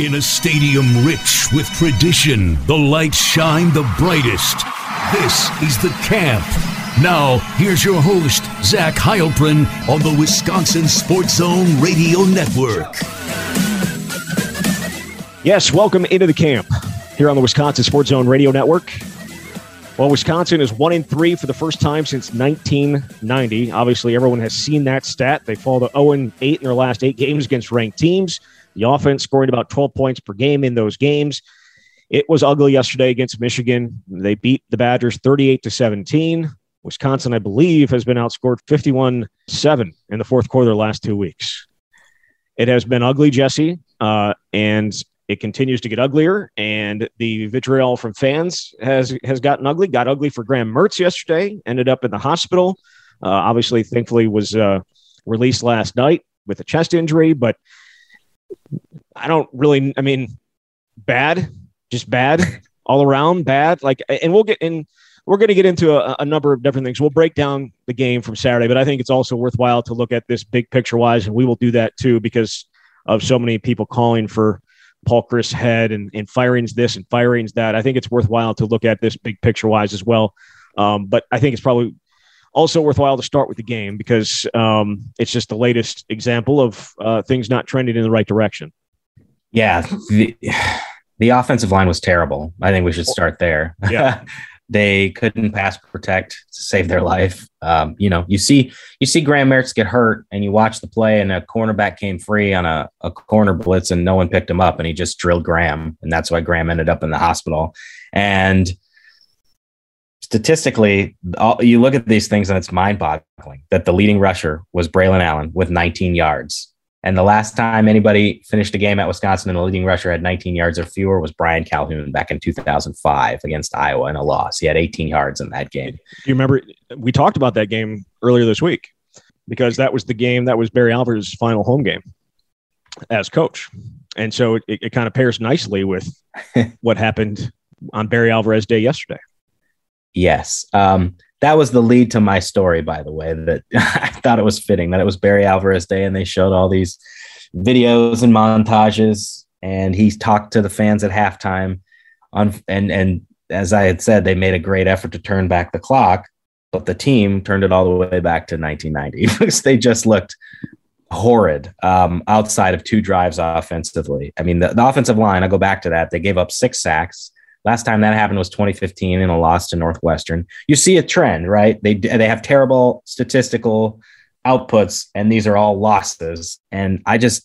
In a stadium rich with tradition, the lights shine the brightest. This is the camp. Now, here's your host, Zach Heilprin on the Wisconsin Sports Zone Radio Network. Yes, welcome into the camp here on the Wisconsin Sports Zone Radio Network. Well, Wisconsin is one in three for the first time since 1990. Obviously, everyone has seen that stat. They fall to 0 and 8 in their last eight games against ranked teams. The offense scoring about 12 points per game in those games. It was ugly yesterday against Michigan. They beat the Badgers 38 to 17. Wisconsin, I believe, has been outscored 51 7 in the fourth quarter the last two weeks. It has been ugly, Jesse, uh, and it continues to get uglier. And the vitriol from fans has has gotten ugly. Got ugly for Graham Mertz yesterday. Ended up in the hospital. Uh, obviously, thankfully, was uh, released last night with a chest injury, but I don't really, I mean, bad, just bad all around, bad. Like, and we'll get in, we're going to get into a, a, number of different things. We'll break down the game from Saturday, but I think it's also worthwhile to look at this big picture wise, and we will do that too because of so many people calling for Paul Chryst head and, and firings this and firings that. I think it's worthwhile to look at this big picture wise as well. Um, but I think it's probably also worthwhile to start with the game because um, it's just the latest example of uh, things not trending in the right direction. Yeah, the, the offensive line was terrible. I think we should start there. Yeah. they couldn't pass protect to save their life. Um, you know, you see you see Graham Mertz get hurt, and you watch the play, and a cornerback came free on a, a corner blitz, and no one picked him up, and he just drilled Graham, and that's why Graham ended up in the hospital. And statistically, all, you look at these things and it's mind boggling that the leading rusher was Braylon Allen with 19 yards. And the last time anybody finished a game at Wisconsin and the leading rusher had 19 yards or fewer was Brian Calhoun back in 2005 against Iowa in a loss. He had 18 yards in that game. Do you remember? We talked about that game earlier this week because that was the game that was Barry Alvarez's final home game as coach. And so it, it kind of pairs nicely with what happened on Barry Alvarez Day yesterday. Yes. Um, that was the lead to my story, by the way, that I thought it was fitting that it was Barry Alvarez Day and they showed all these videos and montages and he talked to the fans at halftime on and and as I had said, they made a great effort to turn back the clock, but the team turned it all the way back to 1990 because they just looked horrid um, outside of two drives offensively. I mean, the, the offensive line, I go back to that. They gave up six sacks. Last time that happened was 2015 in a loss to Northwestern. You see a trend, right? They they have terrible statistical outputs, and these are all losses. And I just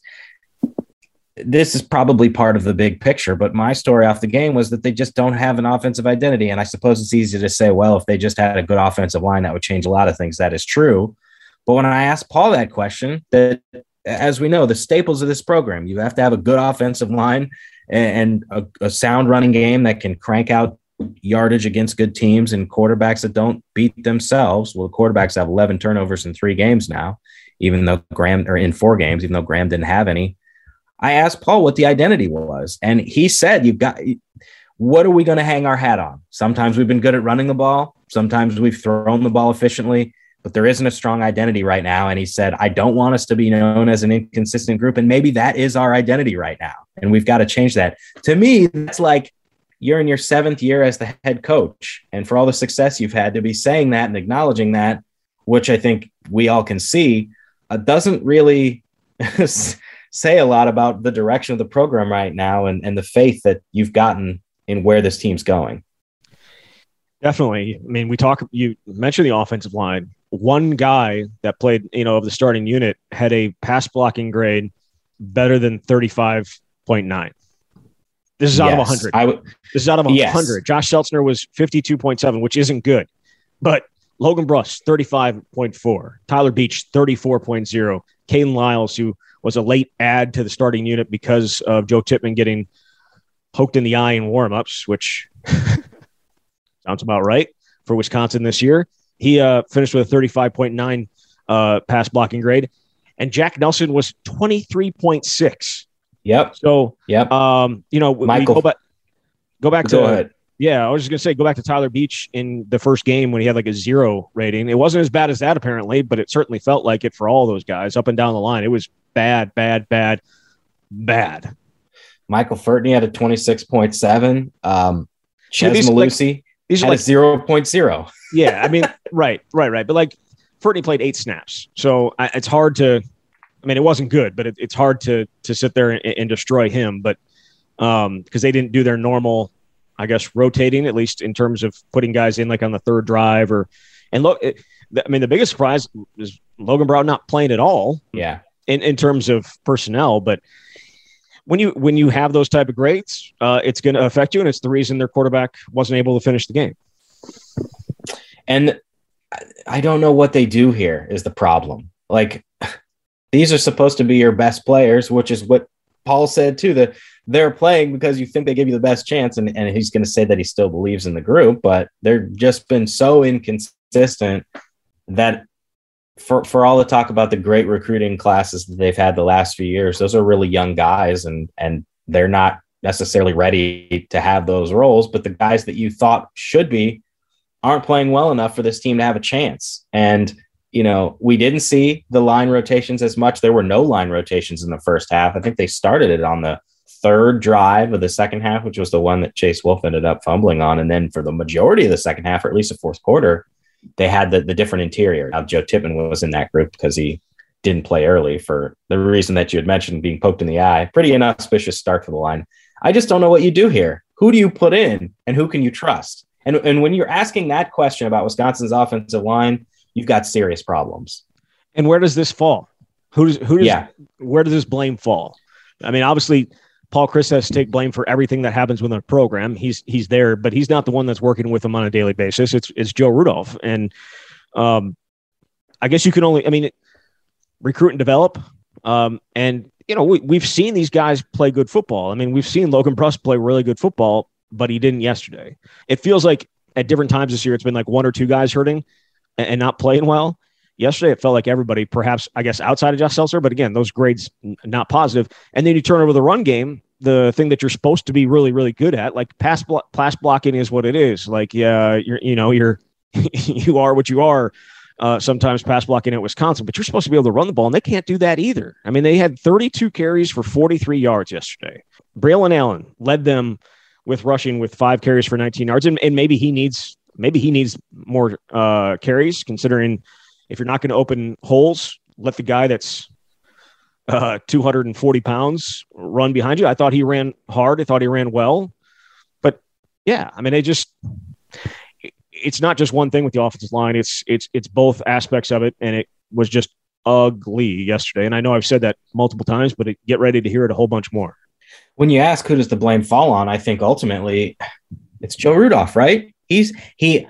this is probably part of the big picture, but my story off the game was that they just don't have an offensive identity. And I suppose it's easy to say, well, if they just had a good offensive line, that would change a lot of things. That is true. But when I asked Paul that question, that as we know, the staples of this program, you have to have a good offensive line and, a, a sound running game that can crank out yardage against good teams and quarterbacks that don't beat themselves. Well, the quarterbacks have 11 turnovers in three games now, even though Graham, or in four games, even though Graham didn't have any. I asked Paul what the identity was, and he said, You've got, what are we going to hang our hat on? Sometimes we've been good at running the ball, sometimes we've thrown the ball efficiently but there isn't a strong identity right now. And he said, I don't want us to be known as an inconsistent group. And maybe that is our identity right now. And we've got to change that. To me, that's like you're in your seventh year as the head coach. And for all the success you've had to be saying that and acknowledging that, which I think we all can see, uh, doesn't really say a lot about the direction of the program right now and, and the faith that you've gotten in where this team's going. Definitely. I mean, we talk, you mentioned the offensive line one guy that played, you know, of the starting unit had a pass blocking grade better than 35.9. This is out yes, of 100. I w- this is out of 100. Yes. Josh Seltzner was 52.7, which isn't good. But Logan Bruss, 35.4. Tyler Beach, 34.0. Kayden Lyles, who was a late add to the starting unit because of Joe Tippmann getting poked in the eye in warmups, which sounds about right for Wisconsin this year. He uh, finished with a 35.9 uh, pass blocking grade, and Jack Nelson was 23.6. Yep. So, yep. Um, you know, Michael, go back, go back go to. Ahead. Yeah, I was just gonna say, go back to Tyler Beach in the first game when he had like a zero rating. It wasn't as bad as that apparently, but it certainly felt like it for all those guys up and down the line. It was bad, bad, bad, bad. Michael Furtney had a 26.7. Um, Chez these, Mellusi like, these are like a 0.0. yeah, I mean, right, right, right. But like Furtney played eight snaps, so I, it's hard to. I mean, it wasn't good, but it, it's hard to to sit there and, and destroy him. But um, because they didn't do their normal, I guess, rotating at least in terms of putting guys in like on the third drive or. And look, it, I mean, the biggest surprise is Logan Brown not playing at all. Yeah. In in terms of personnel, but when you when you have those type of grades, uh, it's going to affect you, and it's the reason their quarterback wasn't able to finish the game. And I don't know what they do here is the problem. Like these are supposed to be your best players, which is what Paul said too. That they're playing because you think they give you the best chance, and, and he's going to say that he still believes in the group, but they're just been so inconsistent that for for all the talk about the great recruiting classes that they've had the last few years, those are really young guys, and and they're not necessarily ready to have those roles. But the guys that you thought should be aren't playing well enough for this team to have a chance. And you know, we didn't see the line rotations as much. There were no line rotations in the first half. I think they started it on the third drive of the second half, which was the one that Chase Wolf ended up fumbling on. And then for the majority of the second half, or at least the fourth quarter, they had the, the different interior. Now, Joe Tippmann was in that group because he didn't play early for the reason that you had mentioned being poked in the eye. Pretty inauspicious start for the line. I just don't know what you do here. Who do you put in and who can you trust? And, and when you're asking that question about Wisconsin's offensive line, you've got serious problems. And where does this fall? Who does who does Yeah. where does this blame fall? I mean, obviously, Paul Chryst has to take blame for everything that happens within the program. He's he's there, but he's not the one that's working with them on a daily basis. It's it's Joe Rudolph, and um, I guess you can only I mean, recruit and develop. Um, and you know we we've seen these guys play good football. I mean, we've seen Logan Bruss play really good football, but he didn't yesterday. It feels like at different times this year, it's been like one or two guys hurting and, and not playing well. Yesterday, it felt like everybody, perhaps I guess outside of Josh Seltzner, but again, those grades not positive. And then you turn over the run game, the thing that you're supposed to be really, really good at, like pass blo- pass blocking is what it is. Like, yeah, you're you know you're you are what you are. Uh, sometimes pass blocking at Wisconsin, but you're supposed to be able to run the ball, and they can't do that either. I mean, they had 32 carries for 43 yards yesterday. Braylon Allen led them with rushing with five carries for 19 yards, and, and maybe he needs maybe he needs more uh, carries, considering if you're not going to open holes, let the guy that's uh, 240 pounds run behind you. I thought he ran hard. I thought he ran well, but yeah, I mean, they just it's not just one thing with the offensive line. It's it's it's both aspects of it, and it was just ugly yesterday. And I know I've said that multiple times, but get ready to hear it a whole bunch more. When you ask who does the blame fall on, I think ultimately it's Joe Rudolph, right? He's he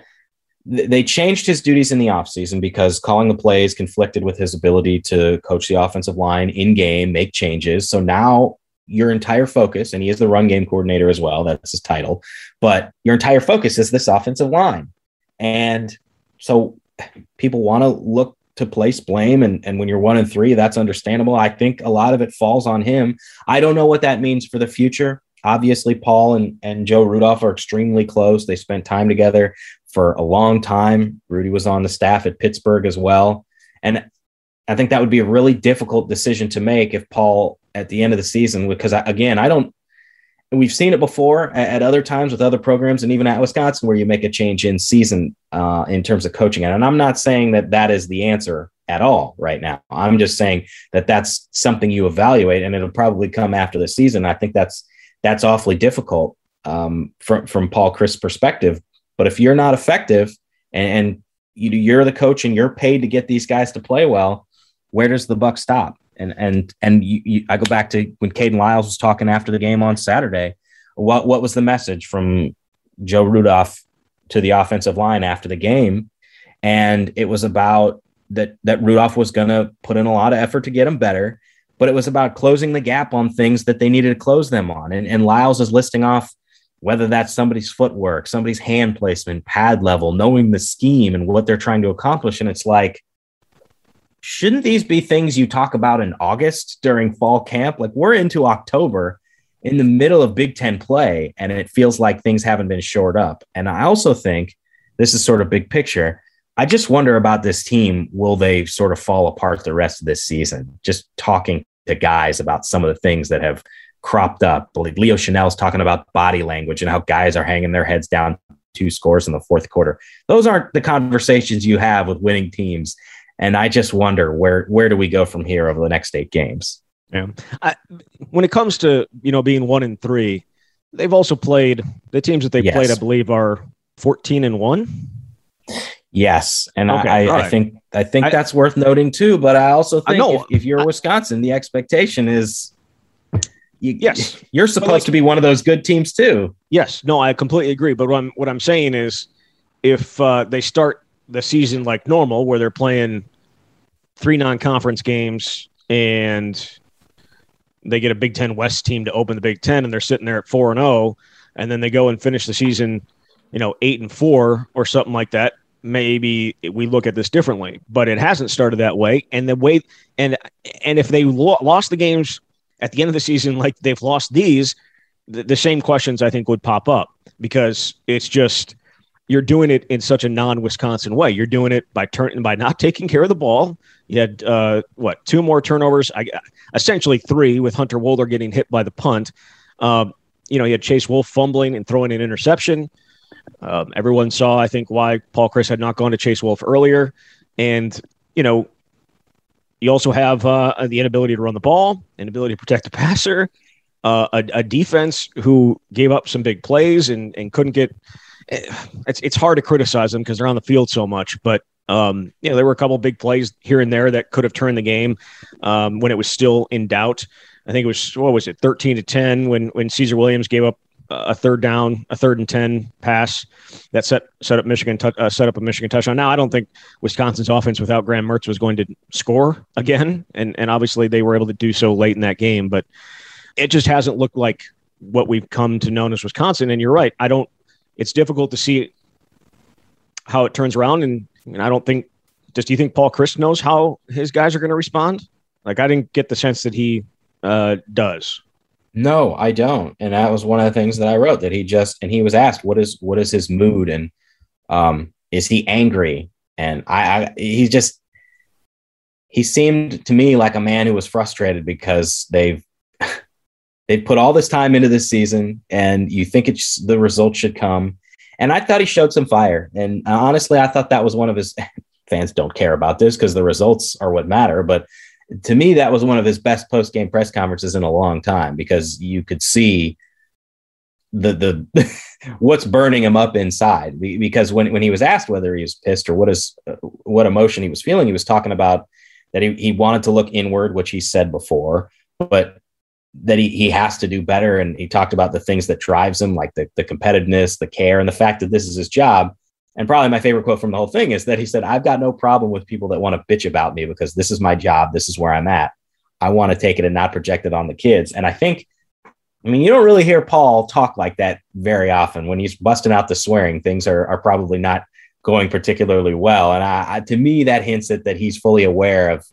they changed his duties in the offseason because calling the plays conflicted with his ability to coach the offensive line in game, make changes. So now your entire focus, and he is the run game coordinator as well, that's his title, but your entire focus is this offensive line. And so people want to look to place blame. And, and when you're one and three, that's understandable. I think a lot of it falls on him. I don't know what that means for the future. Obviously, Paul and, and Joe Rudolph are extremely close. They spent time together for a long time. Rudy was on the staff at Pittsburgh as well. And I think that would be a really difficult decision to make if Paul at the end of the season, because I, again, I don't, we've seen it before at, at, other times with other programs and even at Wisconsin where you make a change in season uh, in terms of coaching. And I'm not saying that that is the answer at all right now. I'm just saying that that's something you evaluate and it'll probably come after the season. I think that's, that's awfully difficult um, from, from Paul Chryst perspective. But if you're not effective and, and you, you're the coach and you're paid to get these guys to play well, where does the buck stop? And and and you, you, I go back to when Kayden Lyles was talking after the game on Saturday. What what was the message from Joe Rudolph to the offensive line after the game? And it was about that that Rudolph was going to put in a lot of effort to get him better, but it was about closing the gap on things that they needed to close them on. And, and Lyles is listing off whether that's somebody's footwork, somebody's hand placement, pad level, knowing the scheme and what they're trying to accomplish. And it's like, shouldn't these be things you talk about in August during fall camp? Like we're into October in the middle of Big Ten play, and it feels like things haven't been shored up. And I also think this is sort of big picture. I just wonder about this team. Will they sort of fall apart the rest of this season? Just talking to guys about some of the things that have cropped up. Leo Chenal's talking about body language and how guys are hanging their heads down two scores in the fourth quarter. Those aren't the conversations you have with winning teams. And I just wonder where where do we go from here over the next eight games? Yeah. I, when it comes to you know being one and three, they've also played the teams that they've yes. played. I believe are fourteen and one. Yes, and okay, I, right. I, think I think I, that's worth noting too. But I also think I if, if, you're Wisconsin, the expectation is you, yes, you're supposed like, to be one of those good teams too. Yes, no, I completely agree. But what I'm what I'm saying is, if uh, they start the season like normal, where they're playing three non-conference games and they get a Big Ten West team to open the Big Ten, and they're sitting there at four and zero, oh, and then they go and finish the season, you know, eight and four or something like that. Maybe we look at this differently, but it hasn't started that way. And the way, and and if they lo- lost the games at the end of the season, like they've lost these, the, the same questions I think would pop up because it's just you're doing it in such a non-Wisconsin way. You're doing it by turning by not taking care of the ball. You had uh, what two more turnovers? I essentially three with Hunter Wohler getting hit by the punt. Um, you know, you had Chase Wolf fumbling and throwing an interception. Um, everyone saw, I think, why Paul Chryst had not gone to Chase Wolf earlier, and you know, you also have uh, the inability to run the ball, inability to protect the passer, uh, a, a, defense who gave up some big plays and, and couldn't get. Eh, it's it's hard to criticize them because they're on the field so much, but um, you know there were a couple big plays here and there that could have turned the game um, when it was still in doubt. I think it was what was it, thirteen to ten when when Caesar Williams gave up a third down, a third and ten pass that set set up Michigan uh, set up a Michigan touchdown. Now I don't think Wisconsin's offense without Graham Mertz was going to score again, and and obviously they were able to do so late in that game, but it just hasn't looked like what we've come to know as Wisconsin. And you're right, I don't. It's difficult to see how it turns around, and, and I don't think. Just do you think Paul Chryst knows how his guys are going to respond? Like I didn't get the sense that he uh, does. No, I don't. And that was one of the things that I wrote that he just and he was asked what is what is his mood and um is he angry? And I, I he just he seemed to me like a man who was frustrated because they've they've put all this time into this season and you think it's the results should come. And I thought he showed some fire. And honestly, I thought that was one of his fans don't care about this because the results are what matter, but to me, that was one of his best post game press conferences in a long time because you could see the the what's burning him up inside. Because when when he was asked whether he was pissed or what is uh, what emotion he was feeling, he was talking about that he, he wanted to look inward, which he said before, but that he, he has to do better. And he talked about the things that drives him, like the, the competitiveness, the care, and the fact that this is his job. And probably my favorite quote from the whole thing is that he said, I've got no problem with people that want to bitch about me because this is my job. This is where I'm at. I want to take it and not project it on the kids. And I think, I mean, you don't really hear Paul talk like that very often. When he's busting out the swearing, things are, are probably not going particularly well. And I, I, to me, that hints at that he's fully aware of,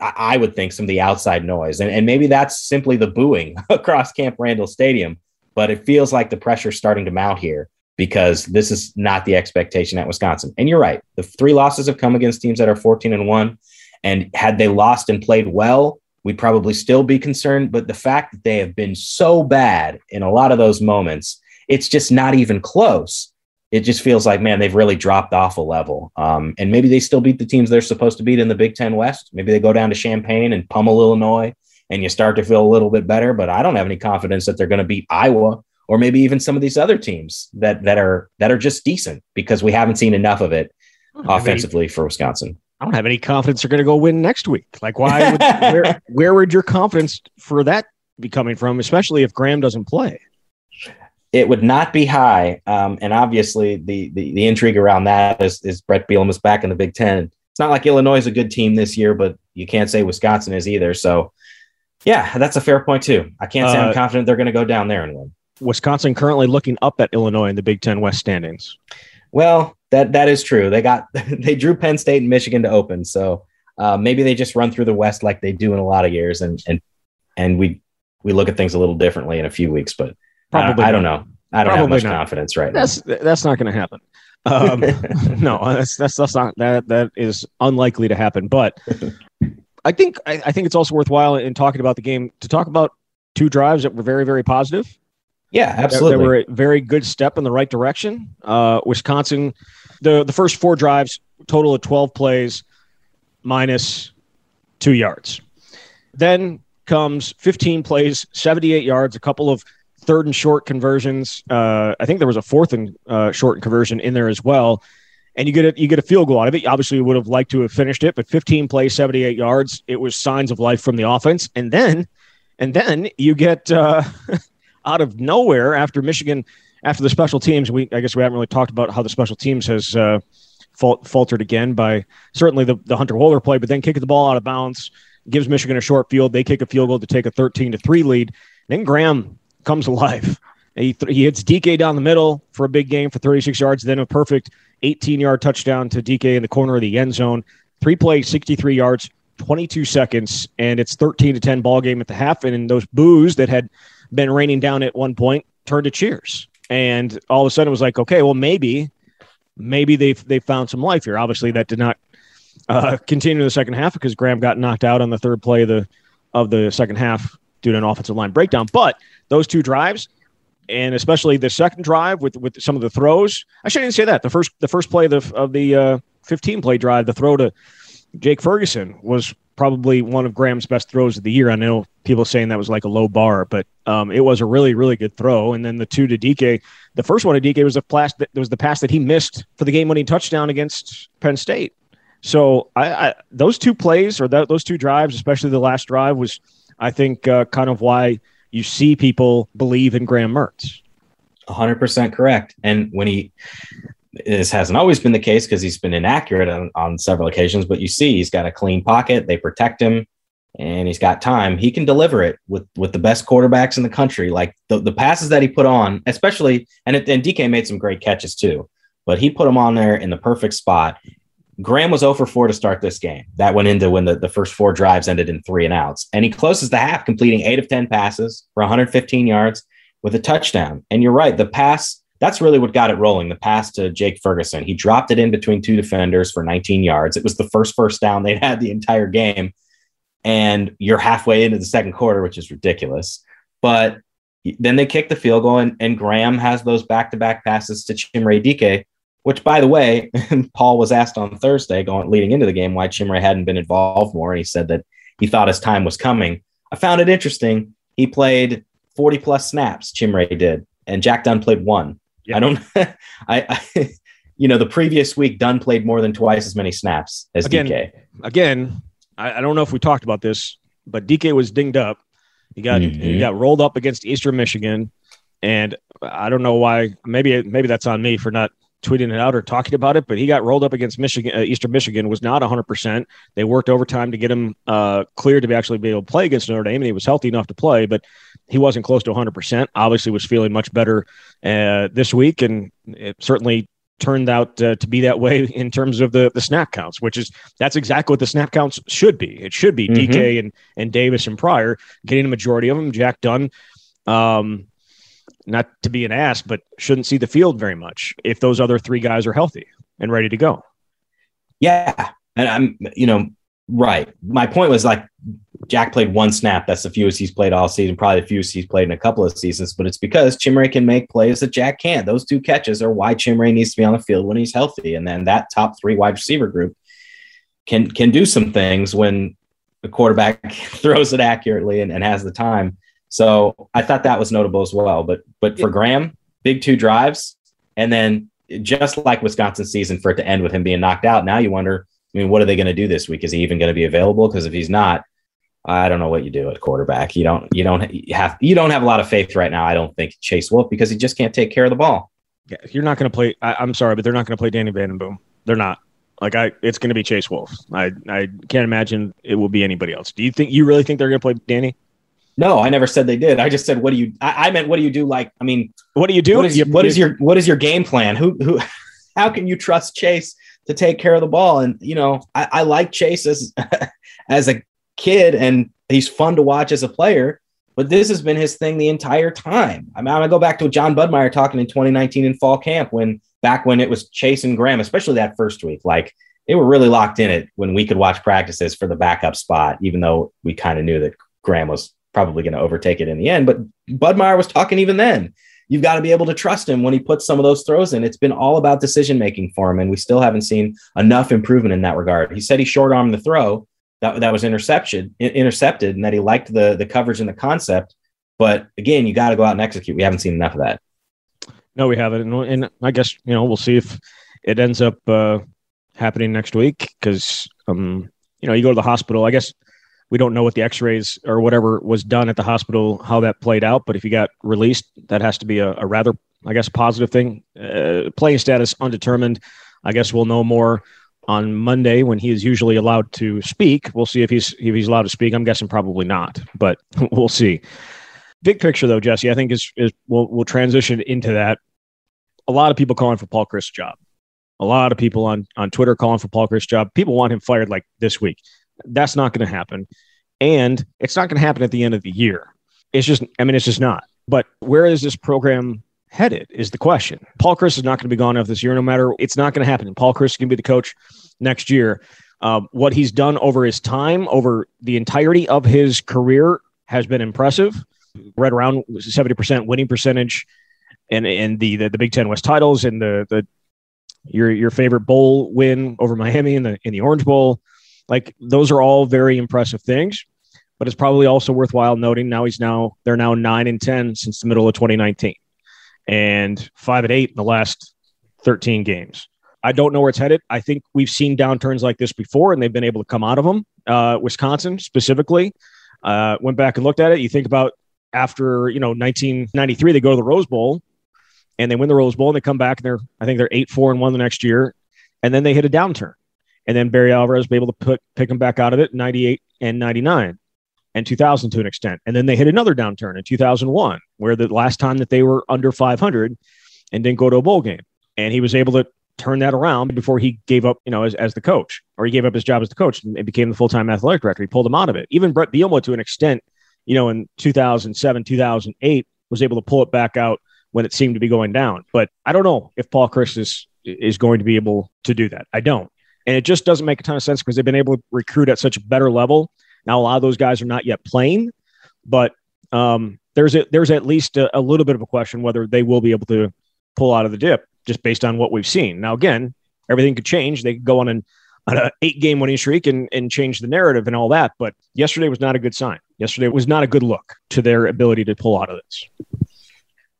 I would think, some of the outside noise. And, and maybe that's simply the booing across Camp Randall Stadium. But it feels like the pressure's starting to mount here because this is not the expectation at Wisconsin. And you're right. The three losses have come against teams that are 14 and 1 and had they lost and played well, we'd probably still be concerned, but the fact that they have been so bad in a lot of those moments, it's just not even close. It just feels like, man, they've really dropped off a level. Um, and maybe they still beat the teams they're supposed to beat in the Big Ten West. Maybe they go down to Champaign and pummel Illinois and you start to feel a little bit better. But I don't have any confidence that they're going to beat Iowa or maybe even some of these other teams that that are that are just decent because we haven't seen enough of it offensively any, for Wisconsin. I don't have any confidence they're going to go win next week. Like, why? Would, where where would your confidence for that be coming from, especially if Graham doesn't play? It would not be high, um, and obviously the, the, the intrigue around that is is Bret Bielema back in the Big Ten. It's not like Illinois is a good team this year, but you can't say Wisconsin is either. So, yeah, that's a fair point too. I can't say uh, I'm confident they're going to go down there and win. Wisconsin currently looking up at Illinois in the Big Ten West standings. Well, that that is true. They got they drew Penn State and Michigan to open, so uh, maybe they just run through the West like they do in a lot of years, and and and we we look at things a little differently in a few weeks. But probably I, I don't know. I don't have much not. confidence right that's, now. That's not going to happen. Um, no, that's, that's that's not that that is unlikely to happen. But I think I, I think it's also worthwhile in talking about the game to talk about two drives that were very, very positive. Yeah, absolutely. They were a very good step in the right direction. Uh, Wisconsin, the the first four drives, total of twelve plays, minus two yards. Then comes 15 plays, 78 yards, a couple of third and short conversions. Uh, I think there was a fourth and uh, short conversion in there as well. And you get a, you get a field goal out of it. Obviously, would have liked to have finished it, but 15 plays, 78 yards. It was signs of life from the offense. And then, and then you get uh, out of nowhere after Michigan, after the special teams. We I guess we haven't really talked about how the special teams has uh, faltered again by certainly the, the Hunter Wohler play, but then kicking the ball out of bounds gives Michigan a short field. They kick a field goal to take a 13 to 3 lead. Then Graham comes alive. He, th- he hits DK down the middle for a big game for 36 yards, then a perfect 18 yard touchdown to DK in the corner of the end zone. Three plays, 63 yards, 22 seconds, and it's 13 to 10 ball game at the half. And in those boos that had been raining down at one point turned to cheers. And all of a sudden it was like, okay, well, maybe, maybe they've, they found some life here. Obviously, that did not uh, continue in the second half because Graham got knocked out on the third play of the of the second half due to an offensive line breakdown. But those two drives, and especially the second drive with with some of the throws, I shouldn't even say that. The first the first play of the of the uh, 15 play drive, the throw to Jake Ferguson was probably one of Graham's best throws of the year. I know people saying that was like a low bar, but um, it was a really, really good throw. And then the two to DK, the first one to DK was a pass that was the pass that he missed for the game winning touchdown against Penn State. So I, I those two plays or that, those two drives, especially the last drive, was I think uh, kind of why you see people believe in Graham Mertz. 100% correct. And when he, this hasn't always been the case because he's been inaccurate on, on several occasions, but you see he's got a clean pocket. They protect him and he's got time. He can deliver it with, with the best quarterbacks in the country. Like the, the passes that he put on, especially, and, it, and DK made some great catches too, but he put them on there in the perfect spot. Graham was 0 for 4 to start this game. That went into when the, the first four drives ended in three and outs. And he closes the half, completing eight of 10 passes for 115 yards with a touchdown. And you're right, the pass, that's really what got it rolling. The pass to Jake Ferguson. He dropped it in between two defenders for 19 yards. It was the first first down they'd had the entire game. And you're halfway into the second quarter, which is ridiculous. But then they kick the field goal, and, and Graham has those back to back passes to Chimere Dike which, by the way, Paul was asked on Thursday, going leading into the game, why Chimere hadn't been involved more, and he said that he thought his time was coming. I found it interesting. He played 40 plus snaps. Chimere did, and Jack Dunn played one. I don't. I, I, you know, the previous week Dunn played more than twice as many snaps as again, DK. Again, I, I don't know if we talked about this, but DK was dinged up. He got mm-hmm. he got rolled up against Eastern Michigan, and I don't know why. Maybe maybe that's on me for not tweeting it out or talking about it, but he got rolled up against Michigan, uh, Eastern Michigan, was not 100%. They worked overtime to get him uh, cleared to be actually be able to play against Notre Dame, and he was healthy enough to play, but he wasn't close to 100%. Obviously, was feeling much better uh, this week, and it certainly turned out uh, to be that way in terms of the the snap counts, which is that's exactly what the snap counts should be. It should be mm-hmm. DK and and Davis and Pryor getting a majority of them. Jack Dunn. Um, not to be an ass, but shouldn't see the field very much if those other three guys are healthy and ready to go. Yeah. And I'm, you know, right. My point was like Jack played one snap. That's the fewest he's played all season, probably the fewest he's played in a couple of seasons, but it's because Chimere can make plays that Jack can't. Those two catches are why Chimere needs to be on the field when he's healthy. And then that top three wide receiver group can can do some things when the quarterback throws it accurately and, and has the time. So I thought that was notable as well. But but for Graham, big two drives, and then just like Wisconsin season for it to end with him being knocked out. Now you wonder, I mean, what are they going to do this week? Is he even going to be available? Because if he's not, I don't know what you do at quarterback. You don't you don't have you don't have a lot of faith right now. I don't think Chase Wolf because he just can't take care of the ball. Yeah, you're not going to play. I, am sorry, but they're not going to play Danny Vandenboom. They're not. Like I, it's going to be Chase Wolf. I I can't imagine it will be anybody else. Do you think you really think they're going to play Danny? No, I never said they did. I just said, what do you? I, I meant, what do you do? Like, I mean, what do you do? What is, you, what is your what is your game plan? Who who? How can you trust Chase to take care of the ball? And you know, I, I like Chase as as a kid, and he's fun to watch as a player. But this has been his thing the entire time. I mean, I'm gonna go back to Jon Budmayr talking in 2019 in fall camp when back when it was Chase and Graham, especially that first week. Like they were really locked in it when we could watch practices for the backup spot, even though we kind of knew that Graham was probably going to overtake it in the end. But Budmayr was talking even then. You've got to be able to trust him when he puts some of those throws in. It's been all about decision making for him, and we still haven't seen enough improvement in that regard. He said he short armed the throw that, that was intercepted, intercepted, and that he liked the the coverage and the concept. But again, you got to go out and execute. We haven't seen enough of that. No, we haven't, and, and I guess you know we'll see if it ends up uh, happening next week because um, you know you go to the hospital. I guess we don't know what the X-rays or whatever was done at the hospital, how that played out. But if he got released, that has to be a, a rather, I guess, positive thing. Uh, playing status undetermined. I guess we'll know more on Monday when he is usually allowed to speak. We'll see if he's if he's allowed to speak. I'm guessing probably not, but we'll see. Big picture though, Jesse, I think is is we'll we'll transition into that. A lot of people calling for Paul Chryst job. A lot of people on on Twitter calling for Paul Chryst job. People want him fired like this week. That's not going to happen, and it's not going to happen at the end of the year. It's just, I mean, it's just not. But where is this program headed is the question. Paul Chryst is not going to be gone off this year, no matter. It's not going to happen. Paul Chryst can be the coach next year. Um, what he's done over his time, over the entirety of his career, has been impressive. Right around seventy percent winning percentage, and and the, the the Big Ten West titles and the the your your favorite bowl win over Miami in the in the Orange Bowl, like those are all very impressive things. But it's probably also worthwhile noting now he's now they're now nine and ten since the middle of 2019 and five and eight in the last 13 games. I don't know where it's headed. I think we've seen downturns like this before, and they've been able to come out of them. Uh, Wisconsin specifically uh, went back and looked at it. You think about after you know 1993, they go to the Rose Bowl and they win the Rose Bowl, and they come back and they're I think they're eight four and one the next year, and then they hit a downturn, and then Barry Alvarez was able to put pick them back out of it 98 and 99 and 2000 to an extent. And then they hit another downturn in 2001, where the last time that they were under 500 and didn't go to a bowl game. And he was able to turn that around before he gave up, you know, as, as the coach, or he gave up his job as the coach and became the full time athletic director. He pulled him out of it. Even Bret Bielema, to an extent, you know, in 2007, 2008, was able to pull it back out when it seemed to be going down. But I don't know if Paul Chryst is, is going to be able to do that. I don't. And it just doesn't make a ton of sense because they've been able to recruit at such a better level now, a lot of those guys are not yet playing, but um, there's a, there's at least a, a, little bit of a question whether they will be able to pull out of the dip just based on what we've seen. Now, again, everything could change. They could go on an, on an eight game winning streak and, and change the narrative and all that. But yesterday was not a good sign. Yesterday was not a good look to their ability to pull out of this.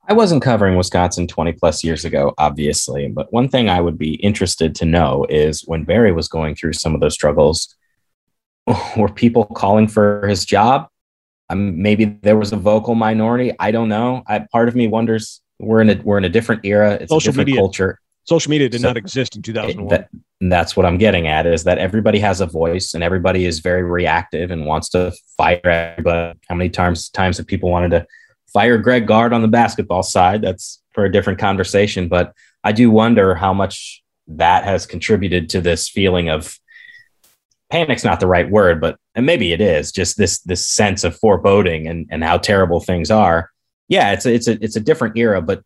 I wasn't covering Wisconsin 20 plus years ago, obviously, but one thing I would be interested to know is when Barry was going through some of those struggles, were people calling for his job? Um, maybe there was a vocal minority. I don't know. I, part of me wonders. We're in a we're in a different era. It's social a different media, culture. Social media did so not exist in 2001. That, that's what I'm getting at. Is that everybody has a voice and everybody is very reactive and wants to fire everybody. How many times times have people wanted to fire Greg Gard on the basketball side? That's for a different conversation. But I do wonder how much that has contributed to this feeling of panic's not the right word, but and maybe it is just this this sense of foreboding and and how terrible things are. Yeah, it's a, it's a it's a different era, but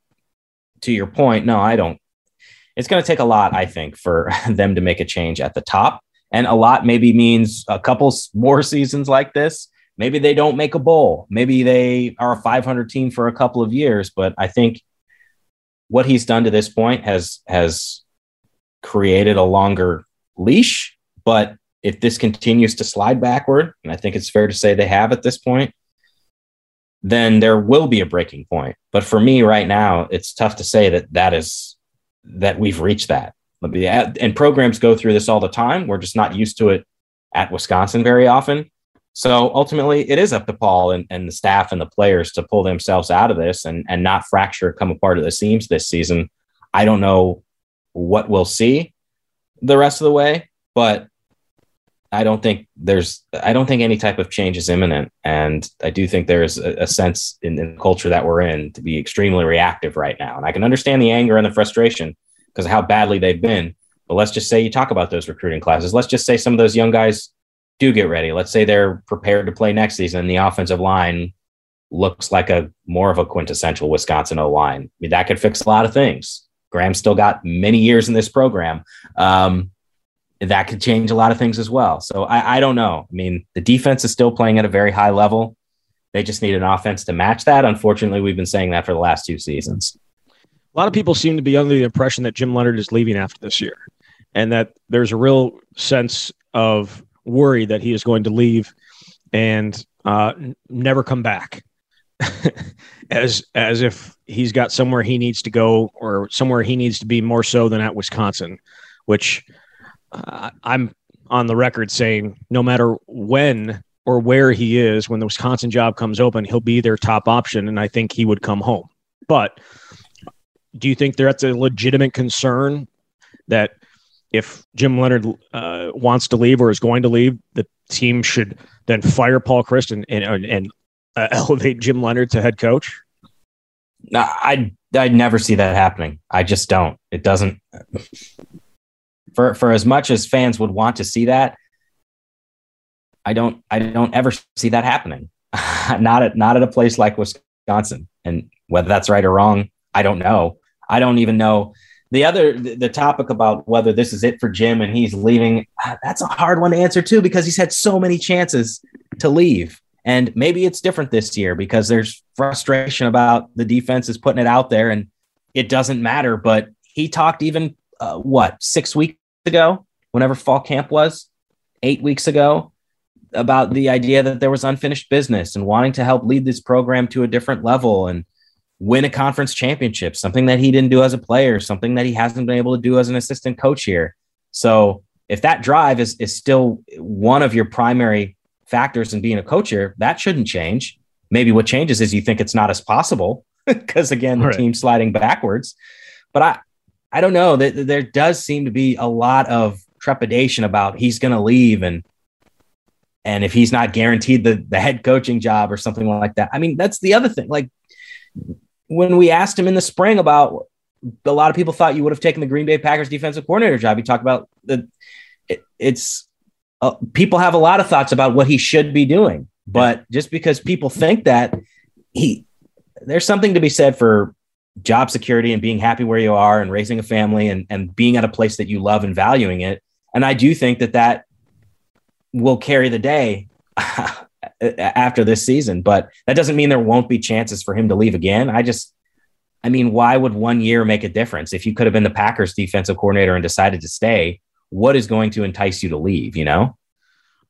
to your point, no, I don't. It's going to take a lot, I think, for them to make a change at the top, and a lot maybe means a couple more seasons like this. Maybe they don't make a bowl. Maybe they are a 500 team for a couple of years. But I think what he's done to this point has has created a longer leash, but if this continues to slide backward, and I think it's fair to say they have at this point, then there will be a breaking point. But for me right now, it's tough to say that that is that we've reached that. And programs go through this all the time. We're just not used to it at Wisconsin very often. So ultimately, it is up to Paul and, and the staff and the players to pull themselves out of this and, and not fracture, come apart at the seams this season. I don't know what we'll see the rest of the way, but I don't think there's I don't think any type of change is imminent, and I do think there's a, a sense in, in, the culture that we're in to be extremely reactive right now. And I can understand the anger and the frustration because of how badly they've been. But let's just say you talk about those recruiting classes. Let's just say some of those young guys do get ready. Let's say they're prepared to play next season, the offensive line looks like a more of a quintessential Wisconsin O line. I mean, that could fix a lot of things. Graham still got many years in this program. Um, that could change a lot of things as well. So I, I don't know. I mean, the defense is still playing at a very high level. They just need an offense to match that. Unfortunately, we've been saying that for the last two seasons. A lot of people seem to be under the impression that Jim Leonhard is leaving after this year and that there's a real sense of worry that he is going to leave and uh, never come back. as as if he's got somewhere he needs to go or somewhere he needs to be more so than at Wisconsin, which uh, I'm on the record saying no matter when or where he is when the Wisconsin job comes open, he'll be their top option, and I think he would come home. But do you think that's a legitimate concern that if Jim Leonhard uh, wants to leave or is going to leave, the team should then fire Paul Chryst and and, and uh, elevate Jim Leonhard to head coach? No, I I never see that happening. I just don't. It doesn't. For for as much as fans would want to see that, I don't. I don't ever see that happening. not at not at a place like Wisconsin. And whether that's right or wrong, I don't know. I don't even know the other the topic about whether this is it for Jim and he's leaving. That's a hard one to answer too because he's had so many chances to leave. And maybe it's different this year because there's frustration about the defense is putting it out there and it doesn't matter. But he talked even, uh, what, six weeks ago, whenever fall camp was, eight weeks ago, about the idea that there was unfinished business and wanting to help lead this program to a different level and win a conference championship, something that he didn't do as a player, something that he hasn't been able to do as an assistant coach here. So if that drive is, is still one of your primary factors in being a coach here, that shouldn't change. Maybe what changes is you think it's not as possible because again, the right. team sliding backwards. But I, I don't know that there does seem to be a lot of trepidation about he's going to leave and and if he's not guaranteed the the head coaching job or something like that. I mean, that's the other thing. Like when we asked him in the spring about a lot of people thought you would have taken the Green Bay Packers defensive coordinator job. He talked about the it, it's uh, people have a lot of thoughts about what he should be doing, but just because people think that he, there's something to be said for job security and being happy where you are and raising a family and, and being at a place that you love and valuing it. And I do think that that will carry the day after this season, but that doesn't mean there won't be chances for him to leave again. I just, I mean, why would one year make a difference? If you could have been the Packers defensive coordinator and decided to stay, what is going to entice you to leave? You know.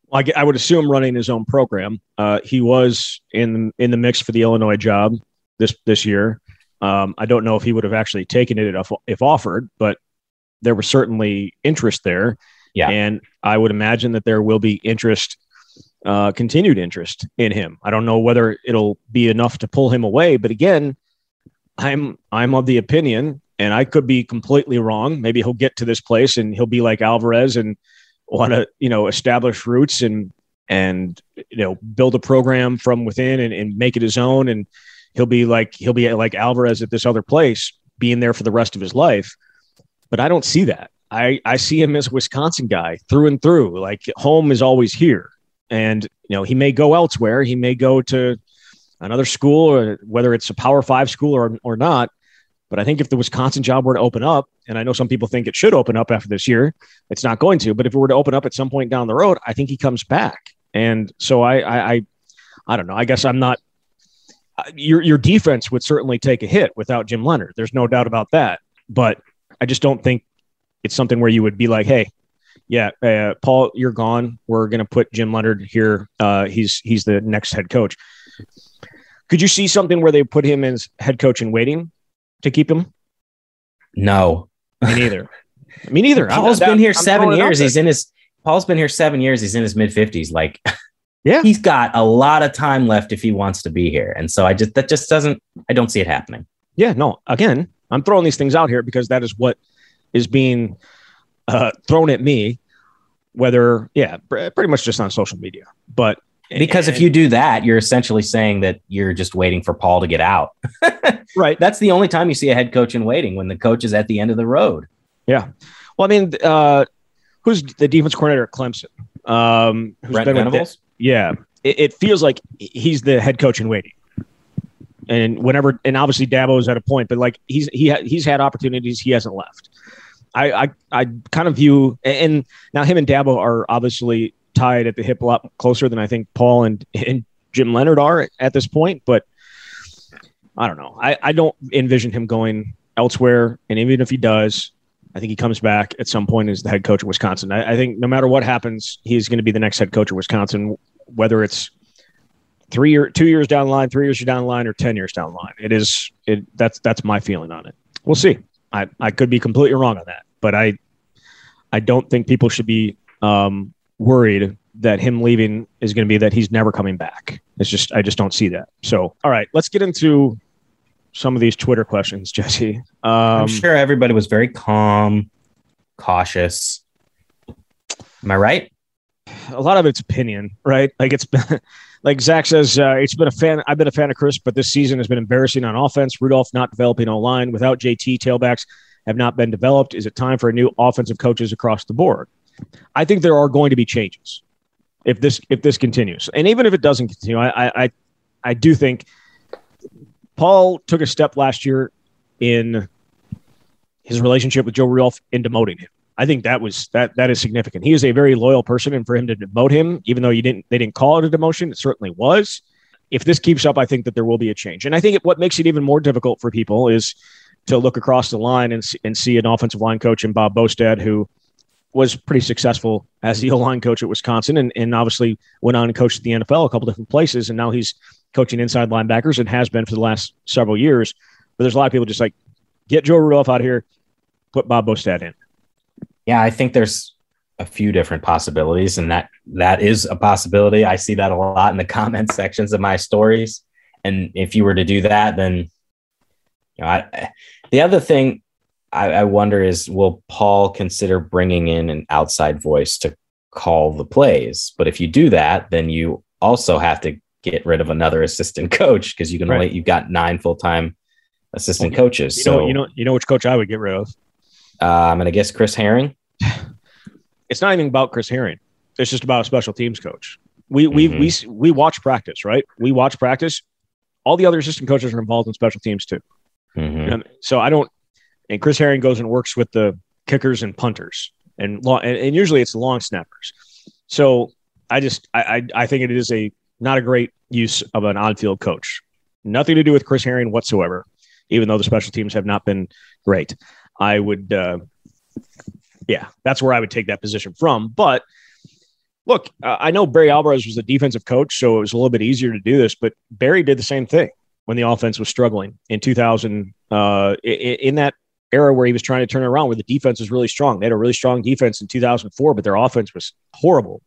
Well, I, I would assume running his own program. Uh, he was in in the mix for the Illinois job this this year. Um, I don't know if he would have actually taken it if, if offered, but there was certainly interest there. Yeah, and I would imagine that there will be interest, uh, continued interest in him. I don't know whether it'll be enough to pull him away, but again, I'm I'm of the opinion and I could be completely wrong. Maybe he'll get to this place and he'll be like Alvarez and want to, you know, establish roots and and you know build a program from within and, and make it his own. And he'll be like he'll be like Alvarez at this other place, being there for the rest of his life. But I don't see that. I I see him as a Wisconsin guy through and through. Like home is always here. And you know, he may go elsewhere. He may go to another school, or whether it's a Power Five school or or not but I think if the Wisconsin job were to open up, and I know some people think it should open up after this year, it's not going to. But if it were to open up at some point down the road, I think he comes back. And so I, I, I, I don't know. I guess I'm not. Uh, your your defense would certainly take a hit without Jim Leonhard. There's no doubt about that. But I just don't think it's something where you would be like, hey, yeah, uh, Paul, you're gone. We're going to put Jim Leonhard here. Uh, he's he's the next head coach. Could you see something where they put him as head coach in waiting to keep him? No, me neither. me neither. Paul's been here I'm seven years. He's in his. Paul's been here seven years. He's in his mid fifties. Like, yeah, he's got a lot of time left if he wants to be here. And so I just that just doesn't. I don't see it happening. Yeah, no. Again, I'm throwing these things out here because that is what is being uh, thrown at me. Whether, yeah, pretty much just on social media. But because and, if you do that, you're essentially saying that you're just waiting for Paul to get out. right. That's the only time you see a head coach in waiting when the coach is at the end of the road. Yeah. Well, I mean, uh, who's the defense coordinator at Clemson? Um, who's Brent been Venables? yeah. It, it, feels like he's the head coach in waiting. And whenever, and obviously Dabo's at a point, but like he's he he's had opportunities he hasn't left. I, I I kind of view, and now him and Dabo are obviously tied at the hip a lot closer than I think Paul and, and Jim Leonhard are at this point, but I don't know. I, I don't envision him going elsewhere. And even if he does, I think he comes back at some point as the head coach of Wisconsin. I, I think no matter what happens, he's going to be the next head coach of Wisconsin, whether it's three or two years down the line, three years down the line, or ten years down the line. It is it that's that's my feeling on it. We'll see. I, I could be completely wrong on that, but I I don't think people should be um, worried that him leaving is going to be that he's never coming back. It's just I just don't see that. So all right, let's get into some of these Twitter questions, Jesse. Um, I'm sure everybody was very calm, cautious. Am I right? A lot of it's opinion, right? Like it's been, like Zach says, uh, it's been a fan. I've been a fan of Chryst, but this season has been embarrassing on offense. Rudolph not developing a line without JT. Tailbacks have not been developed. Is it time for a new offensive coaches across the board? I think there are going to be changes if this if this continues, and even if it doesn't continue, I I I do think Paul took a step last year in his relationship with Joe Rudolph in demoting him. I think that was that that is significant. He is a very loyal person, and for him to demote him, even though you didn't they didn't call it a demotion, it certainly was. If this keeps up, I think that there will be a change. And I think what makes it even more difficult for people is to look across the line and, and see an offensive line coach in Bob Bostad who was pretty successful as the O line coach at Wisconsin and, and obviously went on and coached the NFL a couple different places. And now he's coaching inside linebackers and has been for the last several years. But there's a lot of people just like, get Joe Rudolph out of here, put Bob Bostad in. Yeah, I think there's a few different possibilities, and that that is a possibility. I see that a lot in the comment sections of my stories. And if you were to do that, then you know, I, the other thing I, I wonder is, will Paul consider bringing in an outside voice to call the plays? But if you do that, then you also have to get rid of another assistant coach because you can right. only you've got nine full time assistant coaches. You so know, you know, you know which coach I would get rid of. Uh, I'm gonna guess Chris Haering. It's not even about Chris Haering. It's just about a special teams coach. We we mm-hmm. we we watch practice, right? We watch practice. All the other assistant coaches are involved in special teams too. Mm-hmm. so I don't. And Chris Haering goes and works with the kickers and punters, and long, and, and usually it's the long snappers. So I just I, I I think it is a not a great use of an on-field coach. Nothing to do with Chris Haering whatsoever, even though the special teams have not been great. I would, uh, yeah, that's where I would take that position from. But look, uh, I know Barry Alvarez was a defensive coach, so it was a little bit easier to do this. But Barry did the same thing when the offense was struggling in 2000. Uh, in, that era where he was trying to turn it around, where the defense was really strong. They had a really strong defense in 2004, but their offense was horrible.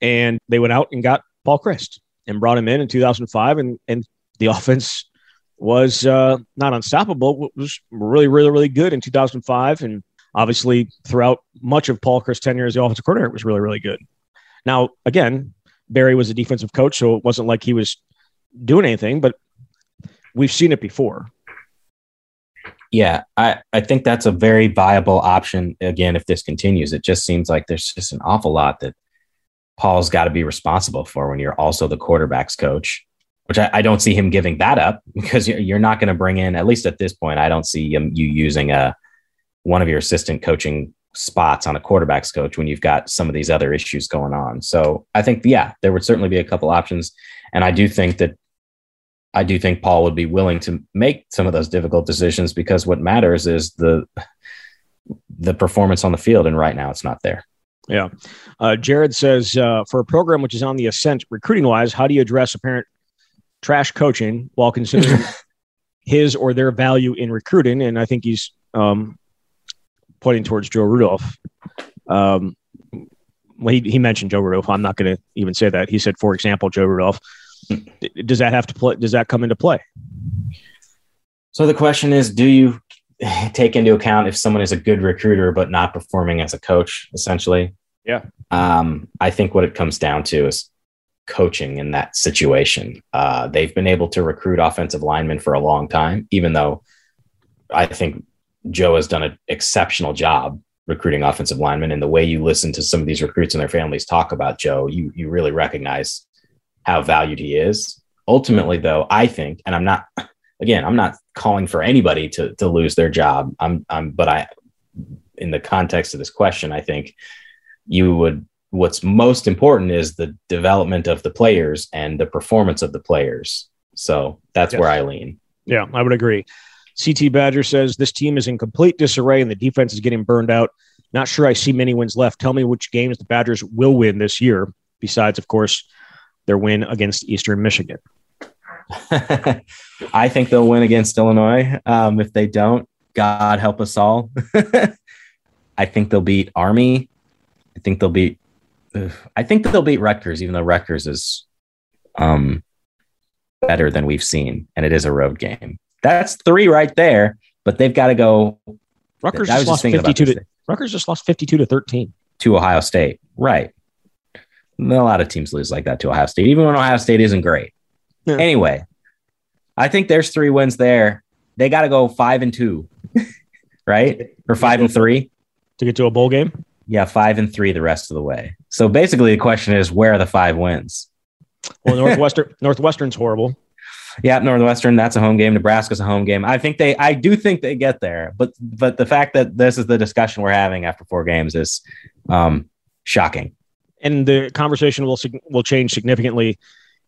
And they went out and got Paul Chryst and brought him in in 2005, and and the offense was uh, not unstoppable. Was really, really, really good in 2005, and obviously throughout much of Paul Chryst' tenure as the offensive coordinator, it was really, really good. Now, again, Barry was a defensive coach, so it wasn't like he was doing anything, but we've seen it before. Yeah, I, I think that's a very viable option. Again, if this continues, it just seems like there's just an awful lot that Paul's got to be responsible for when you're also the quarterback's coach, which I, I don't see him giving that up because you're, you're not going to bring in, at least at this point, I don't see you using a one of your assistant coaching spots on a quarterback's coach when you've got some of these other issues going on. So I think, yeah, there would certainly be a couple options. And I do think that I do think Paul would be willing to make some of those difficult decisions because what matters is the the performance on the field, and right now it's not there. Yeah. Uh, Jared says uh, for a program which is on the ascent recruiting wise, how do you address apparent trash coaching while considering his or their value in recruiting? And I think he's um, pointing towards Joe Rudolph. Um, well, he, he mentioned Joe Rudolph. I'm not going to even say that. He said, for example, Joe Rudolph. Does that have to play? Does that come into play? So the question is, do you take into account if someone is a good recruiter but not performing as a coach, essentially. Yeah. Um, I think what it comes down to is coaching in that situation. Uh, they've been able to recruit offensive linemen for a long time, even though I think Joe has done an exceptional job recruiting offensive linemen. And the way you listen to some of these recruits and their families talk about Joe, you you really recognize how valued he is. Ultimately, though, I think, and I'm not again, I'm not calling for anybody to to lose their job. I'm I'm but I in the context of this question, I think you would what's most important is the development of the players and the performance of the players. So that's yes. where I lean. Yeah, I would agree. CT Badger says this team is in complete disarray and the defense is getting burned out. Not sure I see many wins left. Tell me which games the Badgers will win this year, besides, of course, their win against Eastern Michigan. I think they'll win against Illinois. Um, if they don't, God help us all. I think they'll beat Army. I think they'll beat. I think they'll beat Rutgers, even though Rutgers is um, better than we've seen, and it is a road game. That's three right there, but they've got to go. Rutgers just lost fifty-two to Rutgers just lost fifty-two to thirteen to Ohio State. Right. A lot of teams lose like that to Ohio State, even when Ohio State isn't great. Yeah. Anyway, I think there's three wins there. They got to go five and two, right? Or five and three to get to a bowl game. Yeah, five and three the rest of the way. So basically, the question is, where are the five wins? Well, Northwestern Northwestern's horrible. Yeah, Northwestern. That's a home game. Nebraska's a home game. I think they. I do think they get there, but but the fact that this is the discussion we're having after four games is um, shocking. And the conversation will will change significantly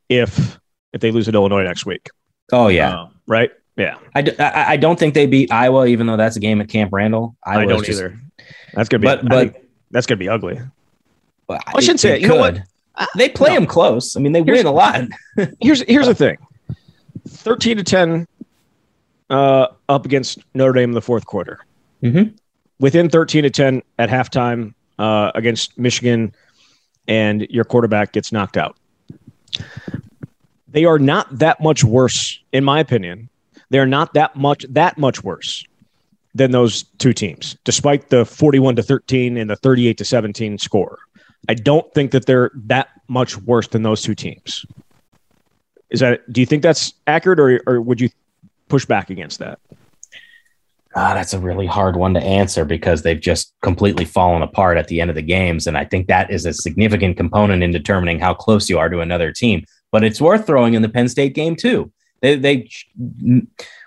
if if they lose at Illinois next week. Oh yeah, uh, right. Yeah, I, d- I, I don't think they beat Iowa, even though that's a game at Camp Randall. Iowa I don't just, either. That's gonna be, but, but that's gonna be ugly. Well, I shouldn't say it. You know what? They play no. them close. I mean, they here's, win a lot. here's here's the thing: thirteen to ten uh, up against Notre Dame in the fourth quarter. Mm-hmm. Within thirteen to ten at halftime uh, against Michigan, and your quarterback gets knocked out. They are not that much worse, in my opinion. They're not that much that much worse than those two teams, despite the 41 to 13 and the 38 to 17 score. I don't think that they're that much worse than those two teams. Is that do you think that's accurate or, or would you push back against that? Ah, that's a really hard one to answer because they've just completely fallen apart at the end of the games. And I think that is a significant component in determining how close you are to another team but it's worth throwing in the Penn State game too. They, they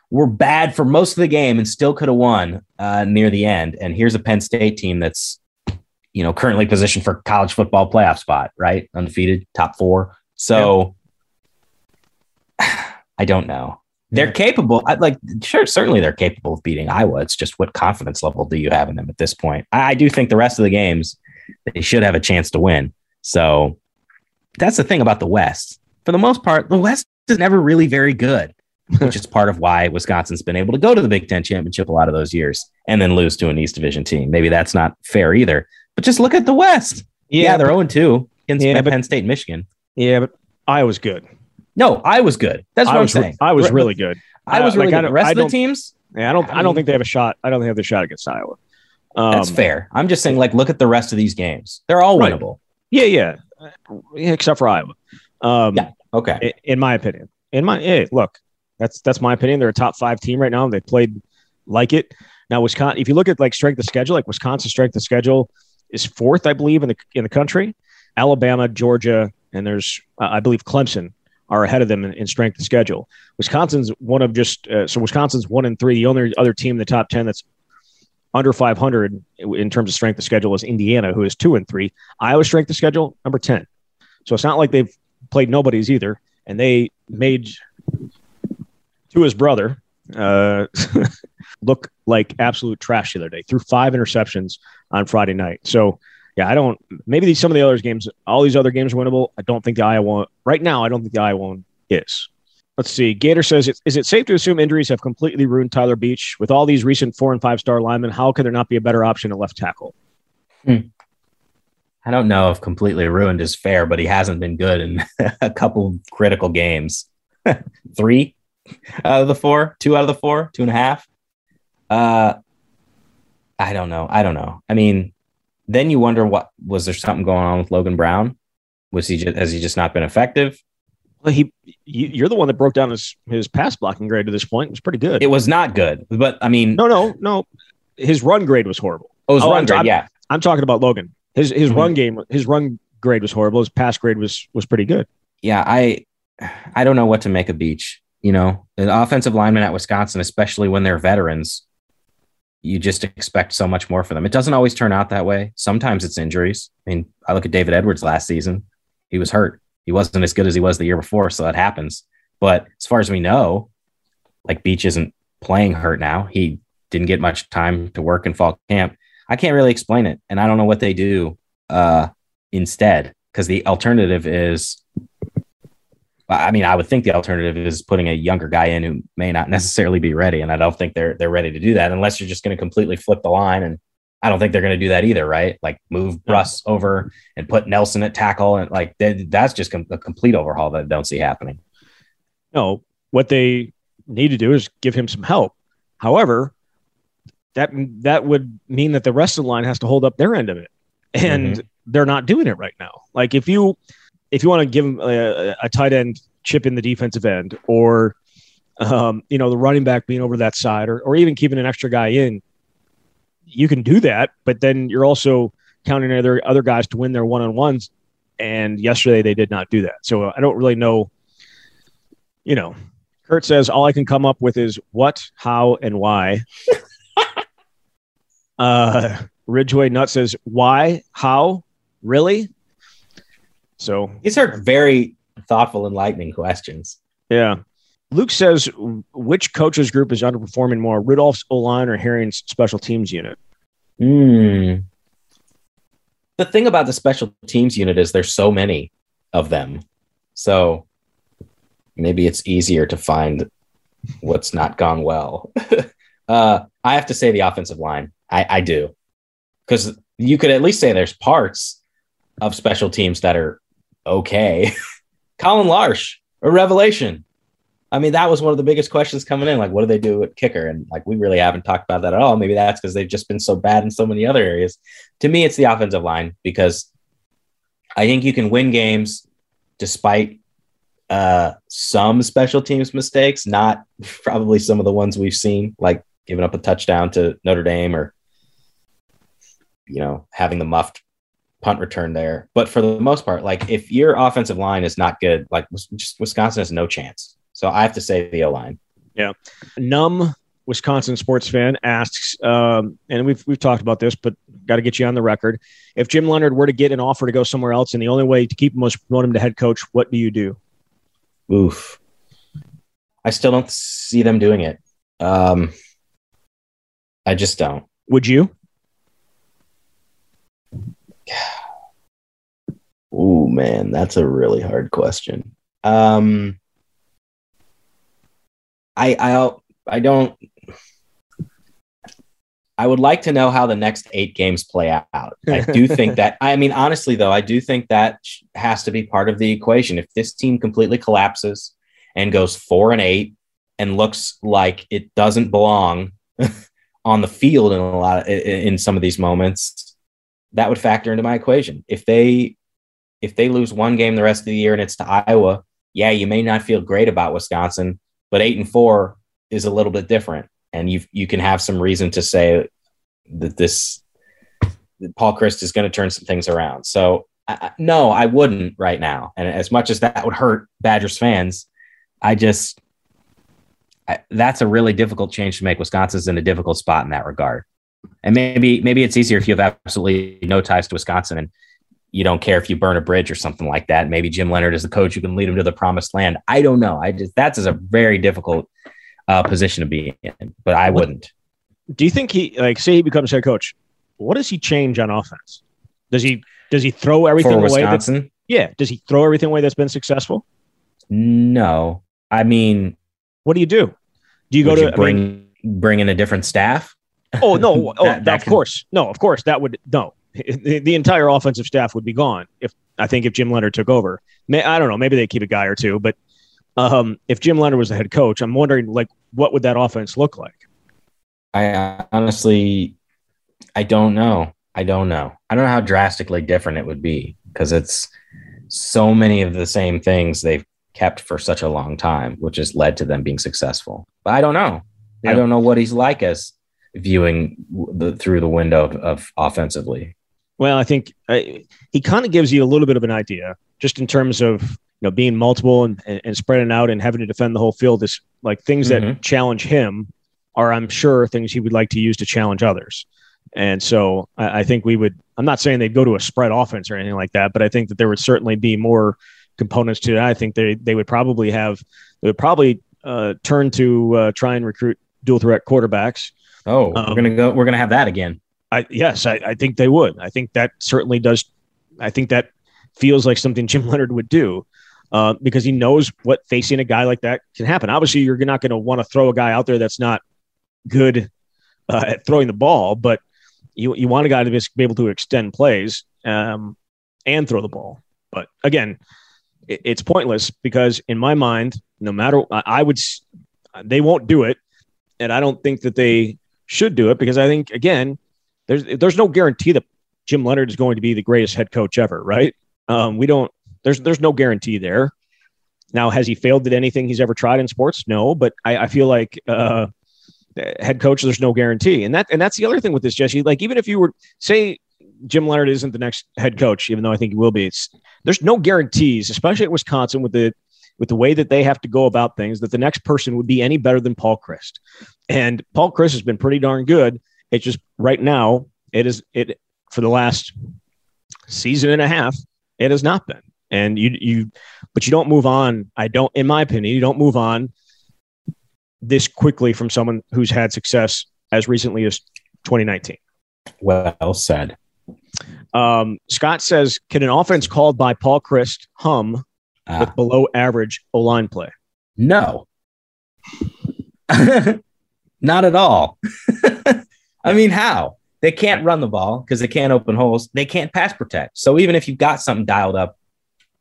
were bad for most of the game and still could have won uh, near the end. And here's a Penn State team that's, you know, currently positioned for college football playoff spot, right? Undefeated, top four. So yeah. I don't know. They're yeah. capable. I, like, sure, certainly they're capable of beating Iowa. It's just what confidence level do you have in them at this point? I, I do think the rest of the games they should have a chance to win. So that's the thing about the West for the most part, the West is never really very good, which is part of why Wisconsin's been able to go to the Big Ten championship a lot of those years and then lose to an East Division team. Maybe that's not fair either. But just look at the West. Yeah, yeah they're 0 2 against yeah, Penn State and Michigan. Yeah, but I was good. No, I was good. That's what I was, I'm saying. I was really good. I was really like, good. The rest of the teams? Yeah, I don't. I, don't think they have a shot. I don't think they have the shot against Iowa. Um, that's fair. I'm just saying, like, look at the rest of these games. They're all right. winnable. Yeah, yeah, except for Iowa. Um, yeah. Okay. In my opinion, in my hey, look, that's that's my opinion. They're a top five team right now. They played like it. Now, Wisconsin. If you look at like strength of schedule, like Wisconsin strength of schedule is fourth, I believe, in the in the country. Alabama, Georgia, and there's uh, I believe Clemson are ahead of them in, in strength of schedule. Wisconsin's one of just uh, so Wisconsin's one and three. The only other team in the top ten that's under 500 in terms of strength of schedule is Indiana, who is two and three. Iowa strength of schedule number 10. So it's not like they've played nobodies either, and they made to his brother uh, look like absolute trash the other day. Threw five interceptions on Friday night. So yeah, I don't. Maybe these some of the other games, all these other games are winnable. I don't think the Iowa right now. I don't think the Iowa one is. Let's see. Gator says, "Is it safe to assume injuries have completely ruined Tyler Beach with all these recent four and five star linemen? How could there not be a better option at left tackle?" Hmm. I don't know if completely ruined is fair, but he hasn't been good in a couple critical games. Three out of the four, two out of the four, two and a half. Uh, I don't know. I don't know. I mean, then you wonder what was there something going on with Logan Brown? Was he just has he just not been effective? Well, he you're the one that broke down his his pass blocking grade to this point. It was pretty good. It was not good, but I mean, no, no, no. His run grade was horrible. Oh, his oh, run I'm, grade, yeah. I'm talking about Logan. His his mm-hmm. run game, his run grade was horrible. His pass grade was was pretty good. Yeah, I I don't know what to make of Beach. You know, the offensive linemen at Wisconsin, especially when they're veterans, you just expect so much more for them. It doesn't always turn out that way. Sometimes it's injuries. I mean, I look at David Edwards last season. He was hurt. He wasn't as good as he was the year before, so that happens. But as far as we know, like Beach isn't playing hurt now. He didn't get much time to work in fall camp. I can't really explain it, and I don't know what they do uh, instead because the alternative is I mean, I would think the alternative is putting a younger guy in who may not necessarily be ready, and I don't think they're they're ready to do that unless you're just going to completely flip the line. And I don't think they're going to do that either, right? Like move Bruss over and put Nelson at tackle, and like that's just a complete overhaul that I don't see happening. No, what they need to do is give him some help. However, that that would mean that the rest of the line has to hold up their end of it, and mm-hmm. they're not doing it right now. Like if you if you want to give him a, a tight end chip in the defensive end, or um, you know the running back being over that side, or or even keeping an extra guy in, you can do that. But then you're also counting other other guys to win their one on ones. And yesterday they did not do that. So I don't really know. You know, Kurt says all I can come up with is what, how, and why. uh, Ridgeway Nut says why, how, really? So these are very thoughtful, enlightening questions. Yeah. Luke says, which coaches group is underperforming more, Rudolph's O line or Haering's special teams unit? Hmm. The thing about the special teams unit is there's so many of them. So maybe it's easier to find what's not gone well. uh, I have to say the offensive line. I, I do. Because you could at least say there's parts of special teams that are okay. Collin Larsh, a revelation. I mean, that was one of the biggest questions coming in. Like, what do they do at kicker? And like, we really haven't talked about that at all. Maybe that's because they've just been so bad in so many other areas. To me, it's the offensive line because I think you can win games despite uh, some special teams mistakes, not probably some of the ones we've seen, like giving up a touchdown to Notre Dame or, you know, having the muffed punt return there. But for the most part, like if your offensive line is not good, like just Wisconsin has no chance. So I have to say the O line. Yeah. Numb Wisconsin sports fan asks, um, and we've we've talked about this, but got to get you on the record. If Jim Leonhard were to get an offer to go somewhere else, and the only way to keep him was promote him to head coach, what do you do? Oof. I still don't see them doing it. Um, I just don't. Would you? Oh man, that's a really hard question. Um, I I I don't. I would like to know how the next eight games play out. I do think that. I mean, honestly, though, I do think that has to be part of the equation. If this team completely collapses and goes four and eight and looks like it doesn't belong on the field in a lot of, in some of these moments, that would factor into my equation. If they if they lose one game the rest of the year and it's to Iowa, yeah, you may not feel great about Wisconsin, but eight and four is a little bit different, and you you can have some reason to say that this that Paul Chryst is going to turn some things around. So I, no, I wouldn't right now. And as much as that would hurt Badgers fans, I just I, that's a really difficult change to make. Wisconsin's in a difficult spot in that regard. And maybe maybe it's easier if you have absolutely no ties to Wisconsin and you don't care if you burn a bridge or something like that. Maybe Jim Leonhard is the coach who can lead him to the promised land. I don't know. I just that's a very difficult uh, position to be in, but I wouldn't. Do you think he like say he becomes head coach? What does he change on offense? Does he does he throw everything For away? Wisconsin? yeah. Does he throw everything away that's been successful? No. I mean, what do you do? Do you go to you bring I mean, bring in a different staff? Oh no! Oh, that, that of can... course, no, of course that would no. The, the, entire offensive staff would be gone if I think if Jim Leonhard took over. May, I don't know. Maybe they keep a guy or two, but um, if Jim Leonhard was the head coach, I'm wondering like what would that offense look like? I honestly, I don't know. I don't know. I don't know how drastically different it would be because it's so many of the same things they've kept for such a long time, which has led to them being successful. But I don't know. Yeah. I don't know what he's like as viewing the through the window of, of offensively. Well, I think uh, he kind of gives you a little bit of an idea, just in terms of you know being multiple and, and, and spreading out and having to defend the whole field. Is like things mm-hmm. that challenge him are, I'm sure, things he would like to use to challenge others. And so I, I think we would. I'm not saying they'd go to a spread offense or anything like that, but I think that there would certainly be more components to that. I think they they would probably have they would probably uh, turn to uh, try and recruit dual threat quarterbacks. Oh, um, we're gonna go. We're gonna have that again. I yes, I, I think they would. I think that certainly does. I think that feels like something Jim Leonhard would do. Uh, because he knows what facing a guy like that can happen. Obviously, you're not going to want to throw a guy out there that's not good uh, at throwing the ball, but you you want a guy to be able to extend plays um, and throw the ball. But again, it, it's pointless because in my mind, no matter I would, they won't do it, and I don't think that they should do it because I think again, there's there's no guarantee that Jim Leonhard is going to be the greatest head coach ever, right? Um, we don't. There's there's no guarantee there. Now, has he failed at anything he's ever tried in sports? No, but I, I feel like uh, head coach, there's no guarantee, and that and that's the other thing with this, Jesse. Like even if you were say Jim Leonhard isn't the next head coach, even though I think he will be, it's there's no guarantees, especially at Wisconsin with the with the way that they have to go about things, that the next person would be any better than Paul Chryst. And Paul Chryst has been pretty darn good. It's just right now, it is it for the last season and a half, it has not been. And you you but you don't move on. I don't, in my opinion, you don't move on this quickly from someone who's had success as recently as 2019. Well said. Um, Scott says, can an offense called by Paul Chryst hum ah. with below average O line play? No. Not at all. I mean, how? They can't run the ball because they can't open holes. They can't pass protect. So even if you've got something dialed up,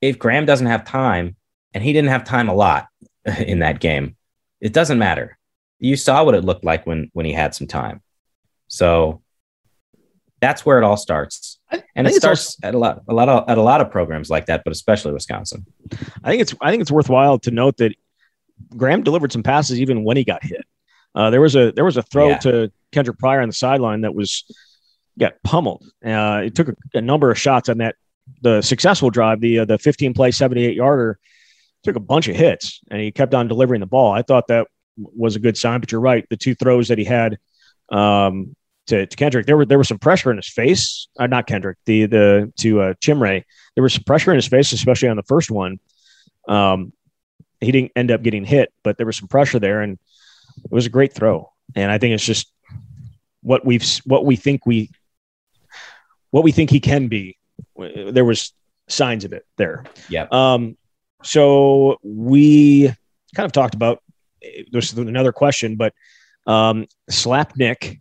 if Graham doesn't have time, and he didn't have time a lot in that game, it doesn't matter. You saw what it looked like when when he had some time. So that's where it all starts. And it starts also, at a lot a lot of at a lot of programs like that, but especially Wisconsin. I think it's I think it's worthwhile to note that Graham delivered some passes even when he got hit. Uh, there was a there was a throw yeah. to Kendric Pryor on the sideline that was got pummeled. Uh, it took a, a, number of shots on that the successful drive, the uh, the 15 play 78 yarder, took a bunch of hits and he kept on delivering the ball. I thought that was a good sign, but you're right. The two throws that he had um, to, to Kendric, there were there was some pressure in his face. Uh, not Kendric, the the to uh, Chimere. There was some pressure in his face, especially on the first one. Um, he didn't end up getting hit, but there was some pressure there, and it was a great throw. And I think it's just what we've what we think we what we think he can be. There was signs of it there. Yeah. Um, so we kind of talked about there's another question, but um, Slapnick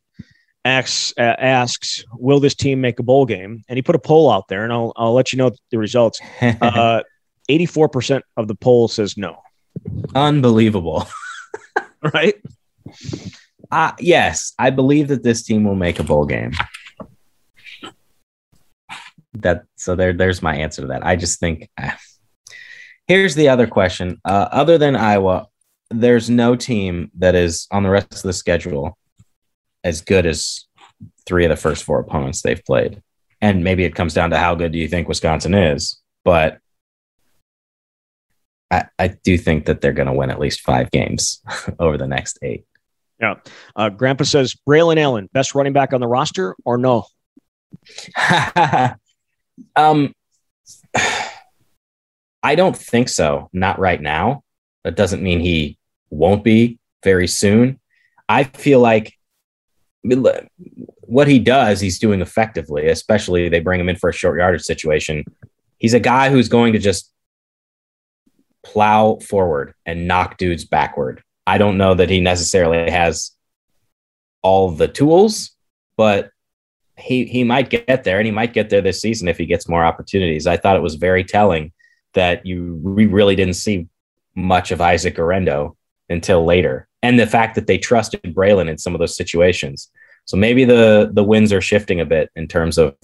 asks, uh, asks, "Will this team make a bowl game?" And he put a poll out there, and I'll I'll let you know the results. Uh, eighty-four percent of the poll says no. Unbelievable, right? Uh, yes, I believe that this team will make a bowl game. That so there, there's my answer to that. I just think. Uh, here's the other question: uh, Other than Iowa, there's no team that is on the rest of the schedule as good as three of the first four opponents they've played. And maybe it comes down to how good do you think Wisconsin is, but I, I do think that they're going to win at least five games over the next eight. Yeah. Uh, Grandpa says Braelon Allen, best running back on the roster or no? um, I don't think so. Not right now. That doesn't mean he won't be very soon. I feel like what he does, he's doing effectively, especially they bring him in for a short yardage situation. He's a guy who's going to just plow forward and knock dudes backward. I don't know that he necessarily has all the tools, but he he might get there and he might get there this season if he gets more opportunities. I thought it was very telling that you we really didn't see much of Isaac Guerendo until later. And the fact that they trusted Braelon in some of those situations. So maybe the the winds are shifting a bit in terms of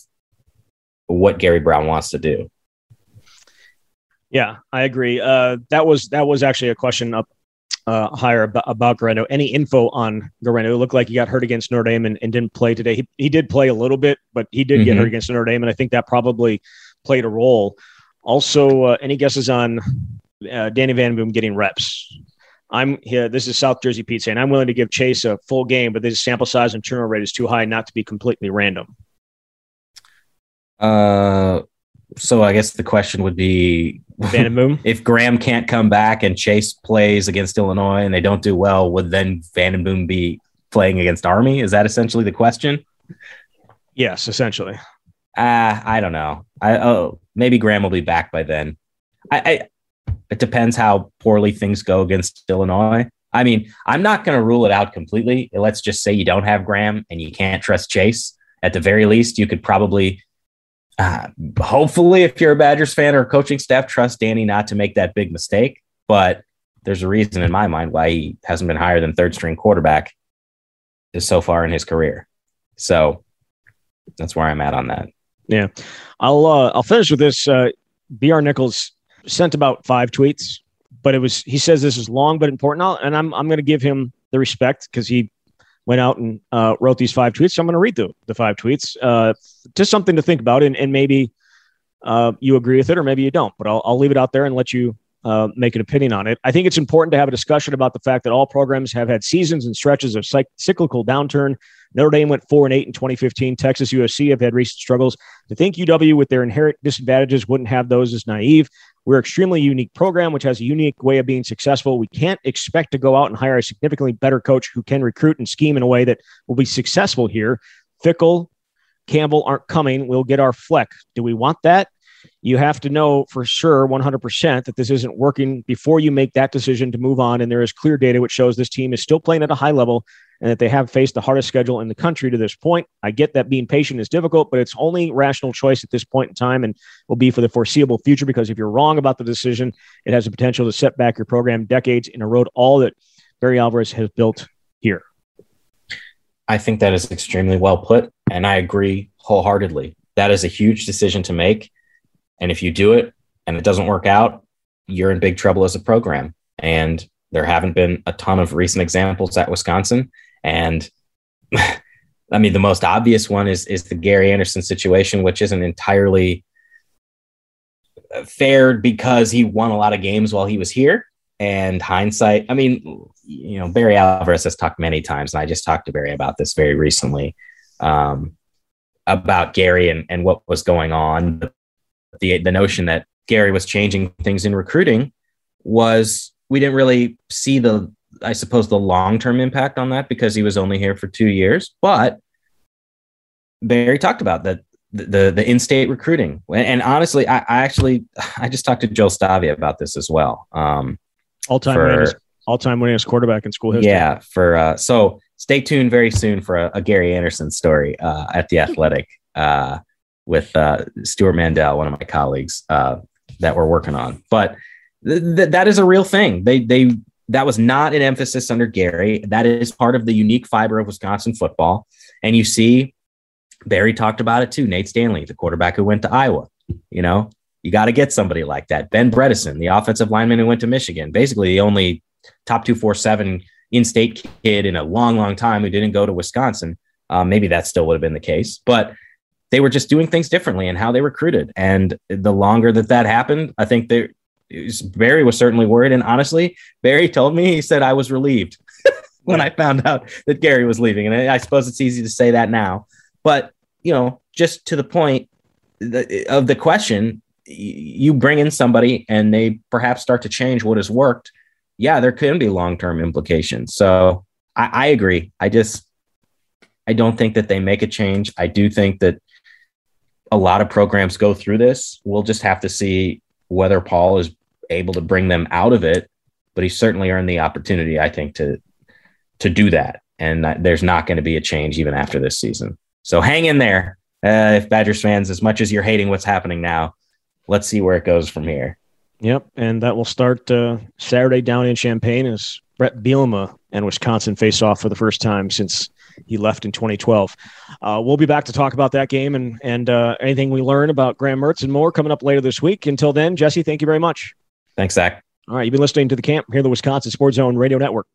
what Gary Brown wants to do. Yeah, I agree. Uh, that was that was actually a question up uh, higher about, about. Any info on Guerendo? It looked like he got hurt against Notre Dame and, and didn't play today. He, he did play a little bit, but he did mm-hmm. get hurt against Notre Dame, and I think that probably played a role. Also, uh, any guesses on uh, Danny Vanden Boom getting reps? I'm here. This is South Jersey Pete saying I'm willing to give Chase a full game, but this sample size and turnover rate is too high not to be completely random. Uh, so I guess the question would be if Graham can't come back and Chase plays against Illinois and they don't do well, would then Vanden Boom be playing against Army? Is that essentially the question? Yes, essentially. Uh, I don't know. I oh maybe Graham will be back by then. I, I it depends how poorly things go against Illinois. I mean, I'm not going to rule it out completely. Let's just say you don't have Graham and you can't trust Chase. At the very least, you could probably uh, hopefully, if you're a Badgers fan or coaching staff, trust Danny not to make that big mistake. But there's a reason in my mind why he hasn't been higher than third string quarterback so far in his career. So that's where I'm at on that. Yeah, I'll uh, I'll finish with this. Uh, Br Nichols sent about five tweets, but it was he says this is long but important, I'll, and I'm I'm going to give him the respect because he went out and uh, wrote these five tweets. So I'm going to read the, the five tweets. Uh, just something to think about, and, and maybe uh, you agree with it or maybe you don't. But I'll, I'll leave it out there and let you uh, make an opinion on it. I think it's important to have a discussion about the fact that all programs have had seasons and stretches of cyclical downturn. Notre Dame went four and eight in 2015. Texas USC have had recent struggles. To think UW, with their inherent disadvantages, wouldn't have those is naive. We're extremely unique program, which has a unique way of being successful. We can't expect to go out and hire a significantly better coach who can recruit and scheme in a way that will be successful here. Fickell, Campbell aren't coming. We'll get our Fleck. Do we want that? You have to know for sure 100% that this isn't working before you make that decision to move on. And there is clear data which shows this team is still playing at a high level and that they have faced the hardest schedule in the country to this point. I get that being patient is difficult, but it's only rational choice at this point in time and will be for the foreseeable future because if you're wrong about the decision, it has the potential to set back your program decades and erode all that Barry Alvarez has built here. I think that is extremely well put, and I agree wholeheartedly. That is a huge decision to make. And if you do it and it doesn't work out, you're in big trouble as a program. And there haven't been a ton of recent examples at Wisconsin. And I mean, the most obvious one is is the Gary Anderson situation, which isn't entirely fair because he won a lot of games while he was here. And hindsight, I mean, you know, Barry Alvarez has talked many times, and I just talked to Barry about this very recently um, about Gary and, and what was going on. The the the notion that Gary was changing things in recruiting was we didn't really see the I suppose, the long term impact on that because he was only here for two years. But Barry talked about that the the, the in state recruiting, and, honestly, I, I, actually I just talked to Joel Stave about this as well. Um, all time winningest, all time winningest quarterback in school history. Yeah, for uh, so stay tuned very soon for a, a Gary Anderson story uh, at the Athletic uh, with uh, Stewart Mandel, one of my colleagues uh, that we're working on, but. Th- th- that is a real thing. They they that was not an emphasis under Gary. That is part of the unique fiber of Wisconsin football. And you see, Barry talked about it too. Nate Stanley, the quarterback who went to Iowa. You know, you got to get somebody like that. Ben Bredeson, the offensive lineman who went to Michigan, basically the only top 247 in state kid in a long, long time who didn't go to Wisconsin. Um, maybe that still would have been the case, but they were just doing things differently and how they recruited. And the longer that that happened, I think they Barry was certainly worried. And honestly, Barry told me, he said, I was relieved when I found out that Gary was leaving. And I suppose it's easy to say that now. But, you know, just to the point of the question, you bring in somebody and they perhaps start to change what has worked. Yeah, there can be long term implications. So I, I agree. I just, I don't think that they make a change. I do think that a lot of programs go through this. We'll just have to see whether Paul is able to bring them out of it, but he certainly earned the opportunity, I think, to to do that. And there's not going to be a change even after this season. So hang in there, uh, if Badgers fans, as much as you're hating what's happening now. Let's see where it goes from here. Yep, and that will start uh, Saturday down in Champaign as Bret Bielema and Wisconsin face off for the first time since he left in 2012. Uh, we'll be back to talk about that game and and uh, anything we learn about Graham Mertz and more coming up later this week. Until then, Jesse, thank you very much. Thanks, Zach. All right, you've been listening to the camp here, the Wisconsin Sports Zone Radio Network.